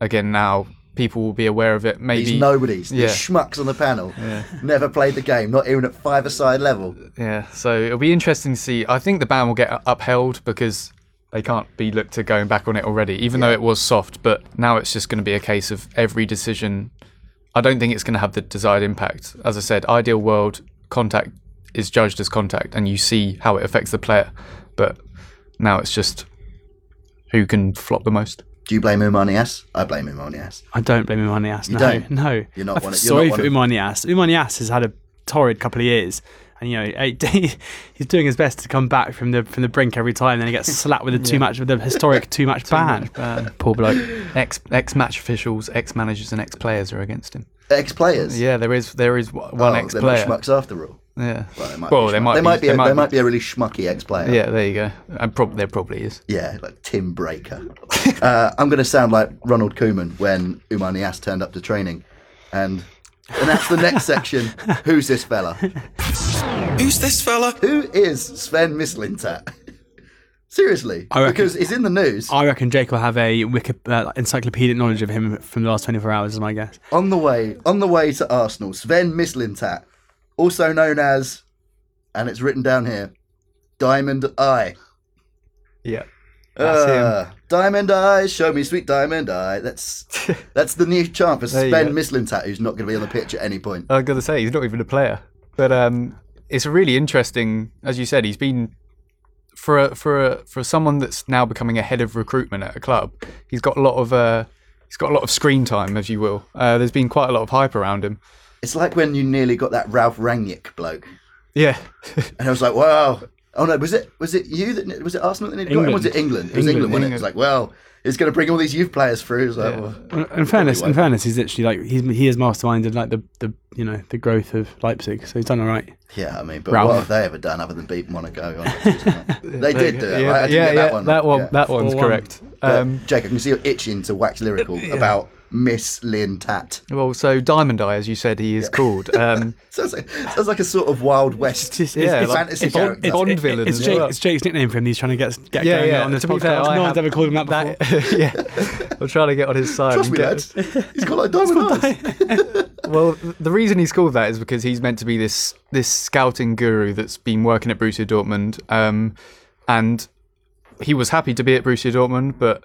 again, now people will be aware of it. Maybe These nobodies, Yeah. these schmucks on the panel, yeah. never played the game, not even at five-a-side level. Yeah, so it'll be interesting to see. I think the ban will get upheld because they can't be looked to going back on it already, even though it was soft. But now it's just going to be a case of every decision. I don't think it's going to have the desired impact. As I said, ideal world contact is judged as contact, and you see how it affects the player. But now it's just who can flop the most. Do you blame Oumar Niasse? I blame Oumar Niasse. I don't blame Oumar Niasse. No, don't? no. You're not I feel one of- you're sorry not for one Oumar Niasse. Umanias has had a torrid couple of years, and you know eh, he's doing his best to come back from the from the brink every time. Then he gets slapped with a two match with the historic two match ban. Poor bloke. Ex ex match officials, ex managers, and ex players are against him. Ex-players. Yeah, there is there is one Oh, ex they're player. schmucks after all. Yeah. Well, they might Well, be they might They be- might be. they a, might there be. might be a really schmucky ex-player. Yeah, there you go. And prob- there probably is. Yeah, like Tim Breaker. uh, I'm going to sound like Ronald Koeman when Oumar Niasse turned up to training, and and that's the next section. Who's this fella? Who's this fella? Who is Sven Mislintat? Seriously, I reckon- because it's in the news. I reckon Jake will have a wiki, uh, encyclopedic knowledge of him from the last 24 hours, is my guess. on the way on the way to Arsenal, Sven Mislintat, also known as, and it's written down here, Diamond Eye. Yeah. That's him. Uh, Diamond Eye, show me sweet Diamond Eye. That's that's the new chant for Sven. Mislintat, who's not going to be on the pitch at any point. I got to say, he's not even a player. But um, it's really interesting, as you said. He's been for a, for a, for someone that's now becoming a head of recruitment at a club. He's got a lot of uh, he's got a lot of screen time, as you will. Uh, there's been quite a lot of hype around him. It's like when you nearly got that Ralf Rangnick bloke, Yeah, and I was like, wow. Oh no, was it was it you that was it Arsenal that nearly got him? Was it England? It was England, England, wasn't it? It was like, well, it's going to bring all these youth players through. It was like, well, In fairness, in fairness, he's literally like he's he has masterminded like the, the you know the growth of Leipzig, so he's done all right. yeah, I mean, but Ralf. what have they ever done other than beat Monaco? on they did do it. yeah, right? I did yeah, get yeah, that one. That one, yeah. that one's 4-1. correct. But, Um, Jake, I can see you're itching to wax lyrical about Mislintat. well, so Diamond Eye, as you said, he is called. Um, Sounds like, sounds like a sort of Wild West It's, Yeah, it's, fantasy it's character. it's Bond villain it's, Jake, well. it's Jake's nickname for him. He's trying to get get yeah, going yeah. on this to be podcast. fair, I no one's have- ever called him that before. yeah, I'm trying to get on his side. Trust me, get- lad. He's got like diamond eyes. Well, the reason he's called that is because he's meant to be this this scouting guru that's been working at Borussia Dortmund, um, and he was happy to be at Borussia Dortmund, but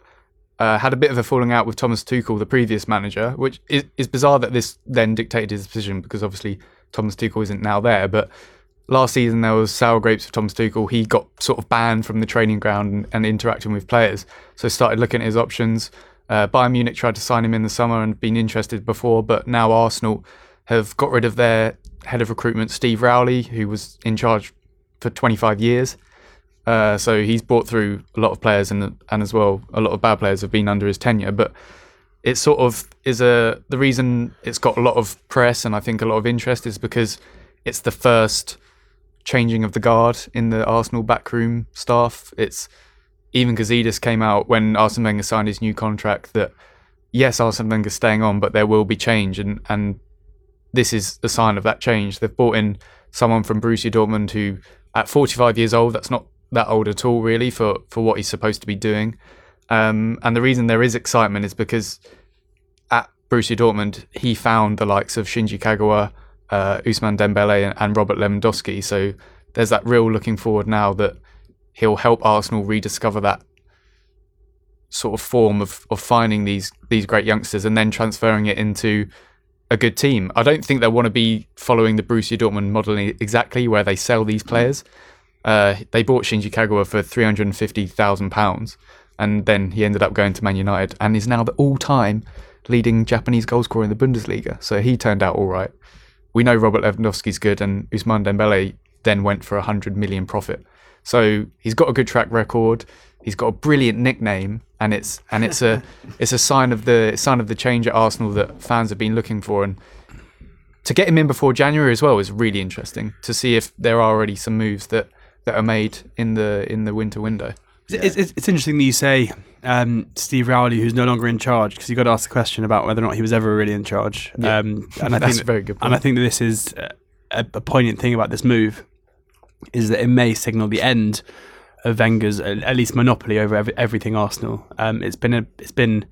uh, had a bit of a falling out with Thomas Tuchel, the previous manager, which is, is bizarre that this then dictated his decision because obviously Thomas Tuchel isn't now there. But last season there was sour grapes with Thomas Tuchel. He got sort of banned from the training ground and, and interacting with players, so started looking at his options. Uh, Bayern Munich tried to sign him in the summer and been interested before, but now Arsenal have got rid of their head of recruitment, Steve Rowley, who was in charge for 25 years. Uh, so he's brought through a lot of players, and and as well, a lot of bad players have been under his tenure. But it sort of is a the reason it's got a lot of press and I think a lot of interest is because it's the first changing of the guard in the Arsenal backroom staff. It's even Gazidis came out when Arsene Wenger signed his new contract that yes, Arsene Wenger's staying on, but there will be change, and and this is a sign of that change. They've brought in someone from Borussia Dortmund who, at 45 years old, that's not that old at all, really, for for what he's supposed to be doing. Um, and the reason there is excitement is because at Borussia Dortmund, he found the likes of Shinji Kagawa, uh, Ousmane Dembele, and, Robert Lewandowski. So there's that real looking forward now that he'll help Arsenal rediscover that sort of form of, of finding these these great youngsters and then transferring it into a good team. I don't think they'll want to be following the Borussia Dortmund model exactly, where they sell these players. Uh, they bought Shinji Kagawa for three hundred and fifty thousand pounds, and then he ended up going to Man United and is now the all-time leading Japanese goalscorer in the Bundesliga. So he turned out all right. We know Robert Lewandowski's good, and Ousmane Dembele then went for a hundred million profit. So he's got a good track record. He's got a brilliant nickname, and it's and it's a it's a sign of the sign of the change at Arsenal that fans have been looking for. And to get him in before January as well is really interesting to see if there are already some moves that that are made in the in the winter window. It's, it's, it's interesting that you say um, Steve Rowley, who's no longer in charge, because you got to ask the question about whether or not he was ever really in charge. Yeah. Um, and I That's think a very good Point. And I think that this is a, a poignant thing about this move is that it may signal the end of Wenger's at least monopoly over every, everything Arsenal. Um, it's been a it's been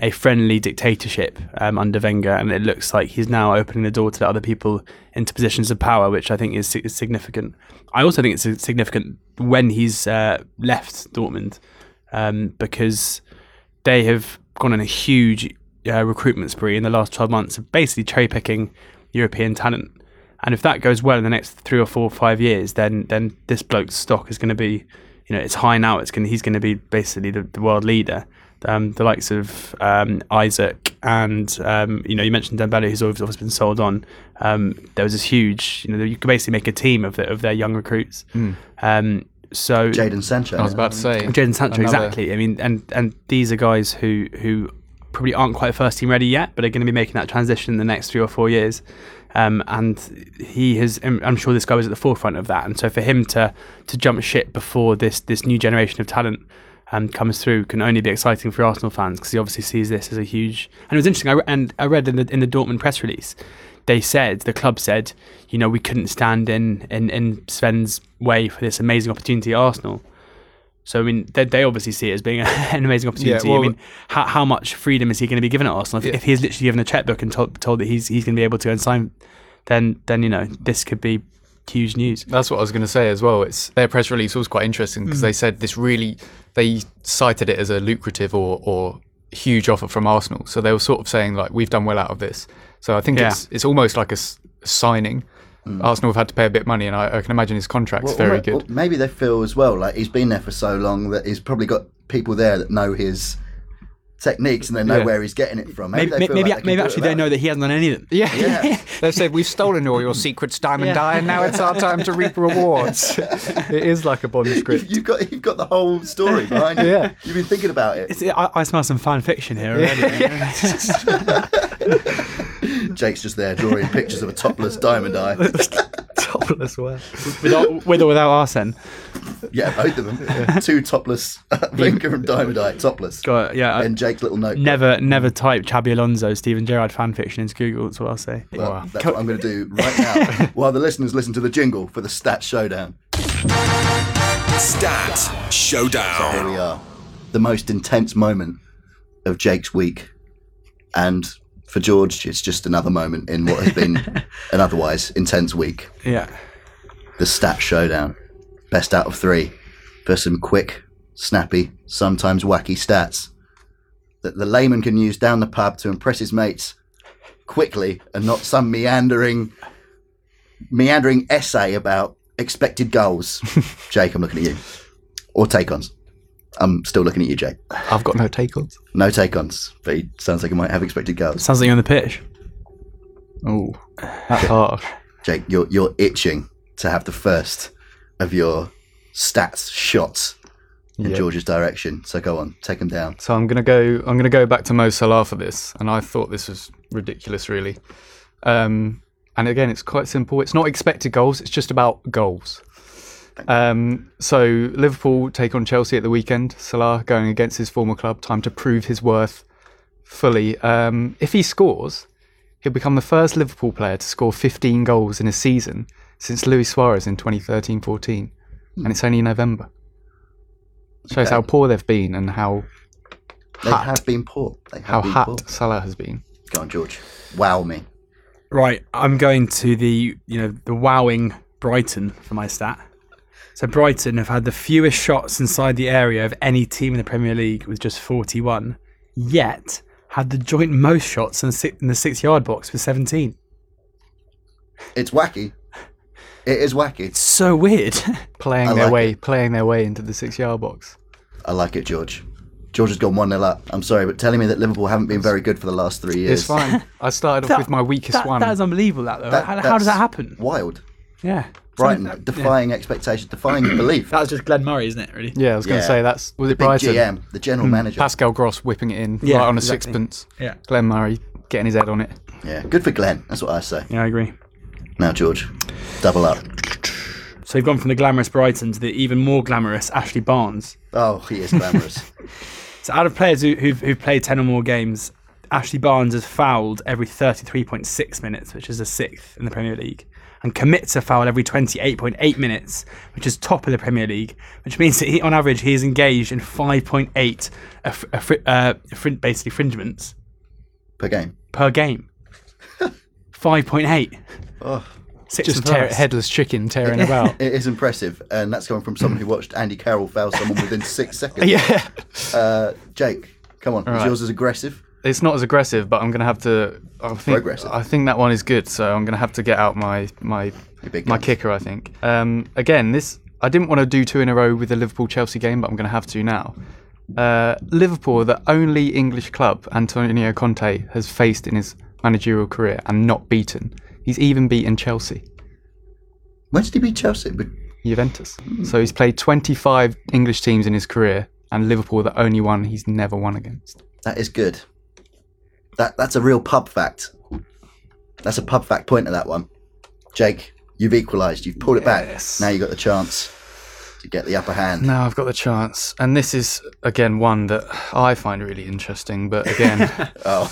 a friendly dictatorship um, under Wenger, and it looks like he's now opening the door to other people into positions of power, which I think is, is significant. I also think it's significant when he's uh, left Dortmund um, because they have gone on a huge uh, recruitment spree in the last 12 months of basically cherry picking European talent. And if that goes well in the next three or four or five years, then then this bloke's stock is going to be, you know, it's high now. It's going he's going to be basically the, the world leader. Um, the likes of um, Isak and um, you know you mentioned Dembele, who's always, always been sold on. Um, there was this huge, you know, you could basically make a team of the, of their young recruits. Um, so Jadon Sancho. I was about to say Jadon Sancho, another- exactly. I mean, and and these are guys who who probably aren't quite first team ready yet, but are going to be making that transition in the next three or four years. Um, and he has, I'm I'm sure this guy was at the forefront of that. And so for him to to jump ship before this this new generation of talent um, comes through can only be exciting for Arsenal fans because he obviously sees this as a huge. And it was interesting. I re- and I read in the in the Dortmund press release, they said the club said, you know, we couldn't stand in in, in Sven's way for this amazing opportunity at Arsenal. So I mean, they, they obviously see it as being an amazing opportunity. well- I mean, how, how much freedom is he going to be given at Arsenal? If, Yeah. if he's literally given a checkbook and told, told that he's he's going to be able to go and sign, then then you know this could be huge news. That's what I was going to say as well. It's their press release was quite interesting because hmm. they said this really they cited it as a lucrative or or huge offer from Arsenal. So they were sort of saying like we've done well out of this. So I think Yeah. it's it's almost like a, s- a signing. Hmm. Arsenal have had to pay a bit of money, and I, I can imagine his contract's Well, very or- good. or maybe they feel as well like he's been there for so long that he's probably got people there that know his techniques and they know Yeah. where he's getting it from. Maybe they maybe feel maybe, like they maybe actually they know that he hasn't done any of them. Yeah, Yeah. they've said we've stolen all your secrets, Diamond Yeah. Die, and now it's our time to reap rewards. it is like a Bond script. You've got you've got the whole story behind you. Yeah. You've been thinking about it. It's, I, I smell some fan fiction here already. Jake's just there drawing pictures of a topless diamond eye. Topless wear. Without, with or without Arsene. Yeah, both of them. Two topless Wenger and diamond eye, topless. Got it, yeah. I- And Jake's little note. Never, never type Xabi Alonso, Steven Gerrard fan fiction into Google. That's what I'll say. Well, Wow. that's what I'm going to do right now while the listeners listen to the jingle for the stat showdown. Stat Here we are. The most intense moment of Jake's week. And for George, it's just another moment in what has been an otherwise intense week. Yeah. The stat showdown. Best out of three. For some quick, snappy, sometimes wacky stats that the layman can use down the pub to impress his mates quickly and not some meandering meandering essay about expected goals. Jake, I'm looking at you. Or take-ons. I'm still looking at you, Jake. I've got no take ons. No take-ons, but he sounds like he might have expected goals. Sounds like you're on the pitch. Oh, that's harsh. Jake, you're you're itching to have the first of your stats shots in Yeah. George's direction. So go on, take him down. So I'm gonna go. I'm gonna go back to Mo Salah for this, and I thought this was ridiculous, really. Um, and again, it's quite simple. It's not expected goals. It's just about goals. Um, so Liverpool take on Chelsea at the weekend. Salah going against his former club. Time to prove his worth fully. Um, if he scores, he'll become the first Liverpool player to score 15 goals in a season since Luis Suarez in 2013-14, hmm. and it's only November. Shows Okay. how poor they've been and how They Hot. have been poor. They have how been hot poor. Salah has been. Go on, George. Wow me. Right, I'm going to the you know the wowing Brighton for my stat. So Brighton have had the fewest shots inside the area of any team in the Premier League with just 41, yet had the joint most shots in the, si- in the six-yard box with 17. It's wacky. It is wacky. It's so weird. Playing I their like way, it. playing their way into the six-yard box. I like it, George. George has gone 1 0 up. I'm sorry, but telling me that Liverpool haven't been very good for the last three years. It's fine. I started off That- with my weakest that, one. that is unbelievable. That though. That- how, how does that happen? Wild. Yeah, Brighton, Something- defying expectations, defying belief. That was just Glenn Murray, isn't it? Really? yeah, I was going Yeah. to say that's was it Big Brighton? GM, the general hmm. manager. Pascal Gross whipping it in Yeah, right on a exactly. sixpence. Yeah. Glenn Murray getting his head on it. Yeah, good for Glenn. That's what I say. Yeah, I agree. Now, George, double up. So we've gone from the glamorous Brighton to the even more glamorous Ashley Barnes. Oh, he is glamorous. So out of players who, who've, who've played 10 or more games, Ashley Barnes has fouled every 33.6 minutes, which is a sixth in the Premier League, and commits a foul every 28.8 minutes, which is top of the Premier League, which means that he, on average he is engaged in 5.8 aff- aff- uh, basically infringements per game. per game. 5.8. Oh, Just tear, headless chicken tearing about. it is impressive, and that's coming from someone who watched Andy Carroll foul someone within six seconds. yeah, Uh, Jake, come on. Is right. yours as aggressive? it's not as aggressive, but I'm going to have to. I think Progressive. I think that one is good, so I'm going to have to get out my my big my kicker. I think. Um, again, this I didn't want to do two in a row with the Liverpool Chelsea game, but I'm going to have to now. Uh, Liverpool, the only English club Antonio Conte has faced in his managerial career and not beaten. He's even beaten Chelsea, When did he beat Chelsea? But Juventus. So he's played 25 English teams in his career, and Liverpool are the only one he's never won against. that is good. That that's a real pub fact. That's a pub fact point of that one. Jake, you've equalised. You've pulled it back. Now you've got the chance to get the upper hand. Now I've got the chance, and this is again one that I find really interesting. But again, Oh,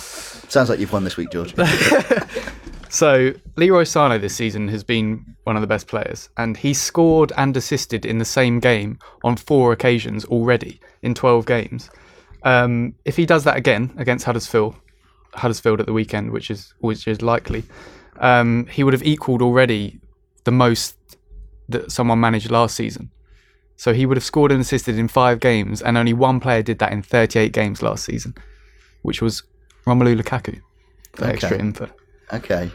sounds like you've won this week, George. so Leroy Sané this season has been one of the best players, and he scored and assisted in the same game on four occasions already in 12 games. Um, if he does that again against Huddersfield, Huddersfield at the weekend, which is which is likely, um, he would have equalled already the most that someone managed last season. So he would have scored and assisted in five games, and only one player did that in 38 games last season, which was Romelu Lukaku. For Okay. extra info. Okay.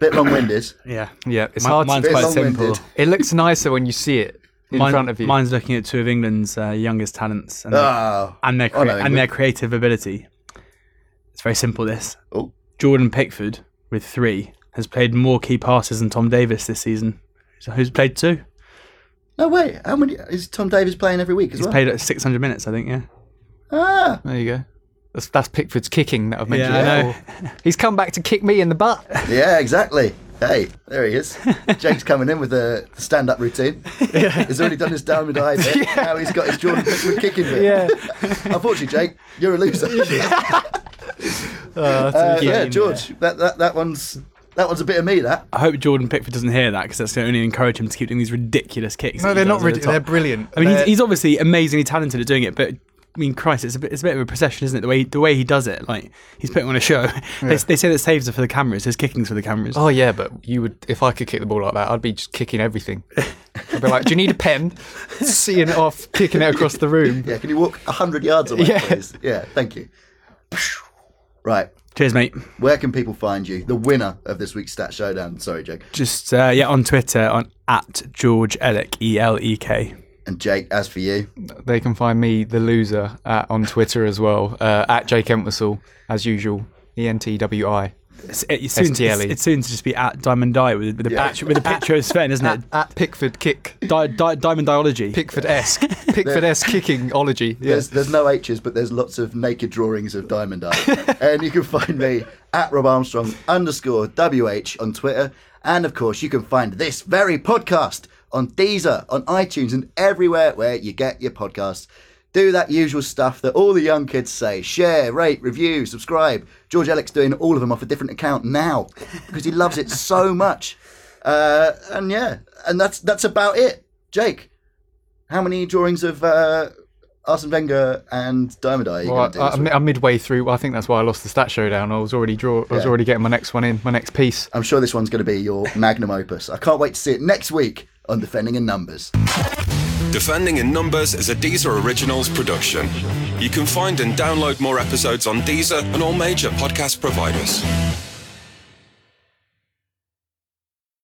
Bit long winded. Yeah. Yeah, it's Mi- hard. mine's To, Bit quite long-winded. simple. it looks nicer when you see it in Mine- front of you. Mine's looking at two of England's uh, youngest talents and, their, Oh. and, their no, crea- and their creative ability. It's very simple. This Oh. Jordan Pickford with three has played more key passes than Tom Davies this season. So who's played two? No way. How many is Tom Davies playing every week as He's well? played at 600 minutes, I think. Yeah. ah, there you go. That's, that's Pickford's kicking that I've mentioned Yeah, I before. He's come back to kick me in the butt. yeah, exactly. Hey, there he is. Jake's coming in with the, the stand-up routine. He's already done his downward eye bit. Now he's got his Jordan Pickford kicking bit. yeah. Unfortunately, Jake, you're a loser. Oh, Uh, Yeah, yeah, in George, that, that that one's that one's a bit of me. That I hope Jordan Pickford doesn't hear that because that's going to only encourage him to keep doing these ridiculous kicks. no, they're not at the ridiculous. They're brilliant. I mean, he's, he's obviously amazingly talented at doing it, but I mean, Christ, it's a bit, it's a bit of a procession, isn't it? The way the way he does it, like he's putting on a show. They, they say that saves are for the cameras, his kicking's for the cameras. Oh yeah, but you would if I could kick the ball like that, I'd be just kicking everything. I'd be like, "Do you need a pen?" Seeing it off, kicking it across the room. yeah. Can you walk hundred yards away, Yeah. please? Yeah, thank you. Right, Cheers, mate. where can people find you? The winner of this week's Stat Showdown. Sorry, Jake Just uh, yeah, on Twitter on at George Elek E L E K. and Jake. As for you, They can find me, the loser, at, on Twitter as well, uh, at Jake Entwistle, as usual. E N T W I. It's, it's soon, it's, it's soon to just be at Diamond Die with, with, a, Yeah. picture, with a picture of Sven, isn't At, it? at Pickford kick. Di, di, Diamond Diology. Pickford esque. Pickford esque kicking ology. Yeah. There's, there's no H's, but there's lots of naked drawings of Diamond Eye. and you can find me at Rob Armstrong underscore WH on Twitter. And of course, you can find this very podcast on Deezer, on iTunes, and everywhere where you get your podcasts. Do that usual stuff that all the young kids say share, rate, review, subscribe. George Elek's doing all of them off a different account now because he loves it so much. Uh, and yeah, and that's that's about it. Jake, how many drawings of uh, Arsene Wenger and Diamond Eye are you Well, going to do? I, this I'm, week? I'm midway through. I think that's why I lost the stat showdown. I was already draw. I was Yeah. already getting my next one in, my next piece. I'm sure this one's going to be your magnum opus. I can't wait to see it next week on Defending in Numbers. Defending in Numbers is a Deezer Originals production. You can find and download more episodes on Deezer and all major podcast providers.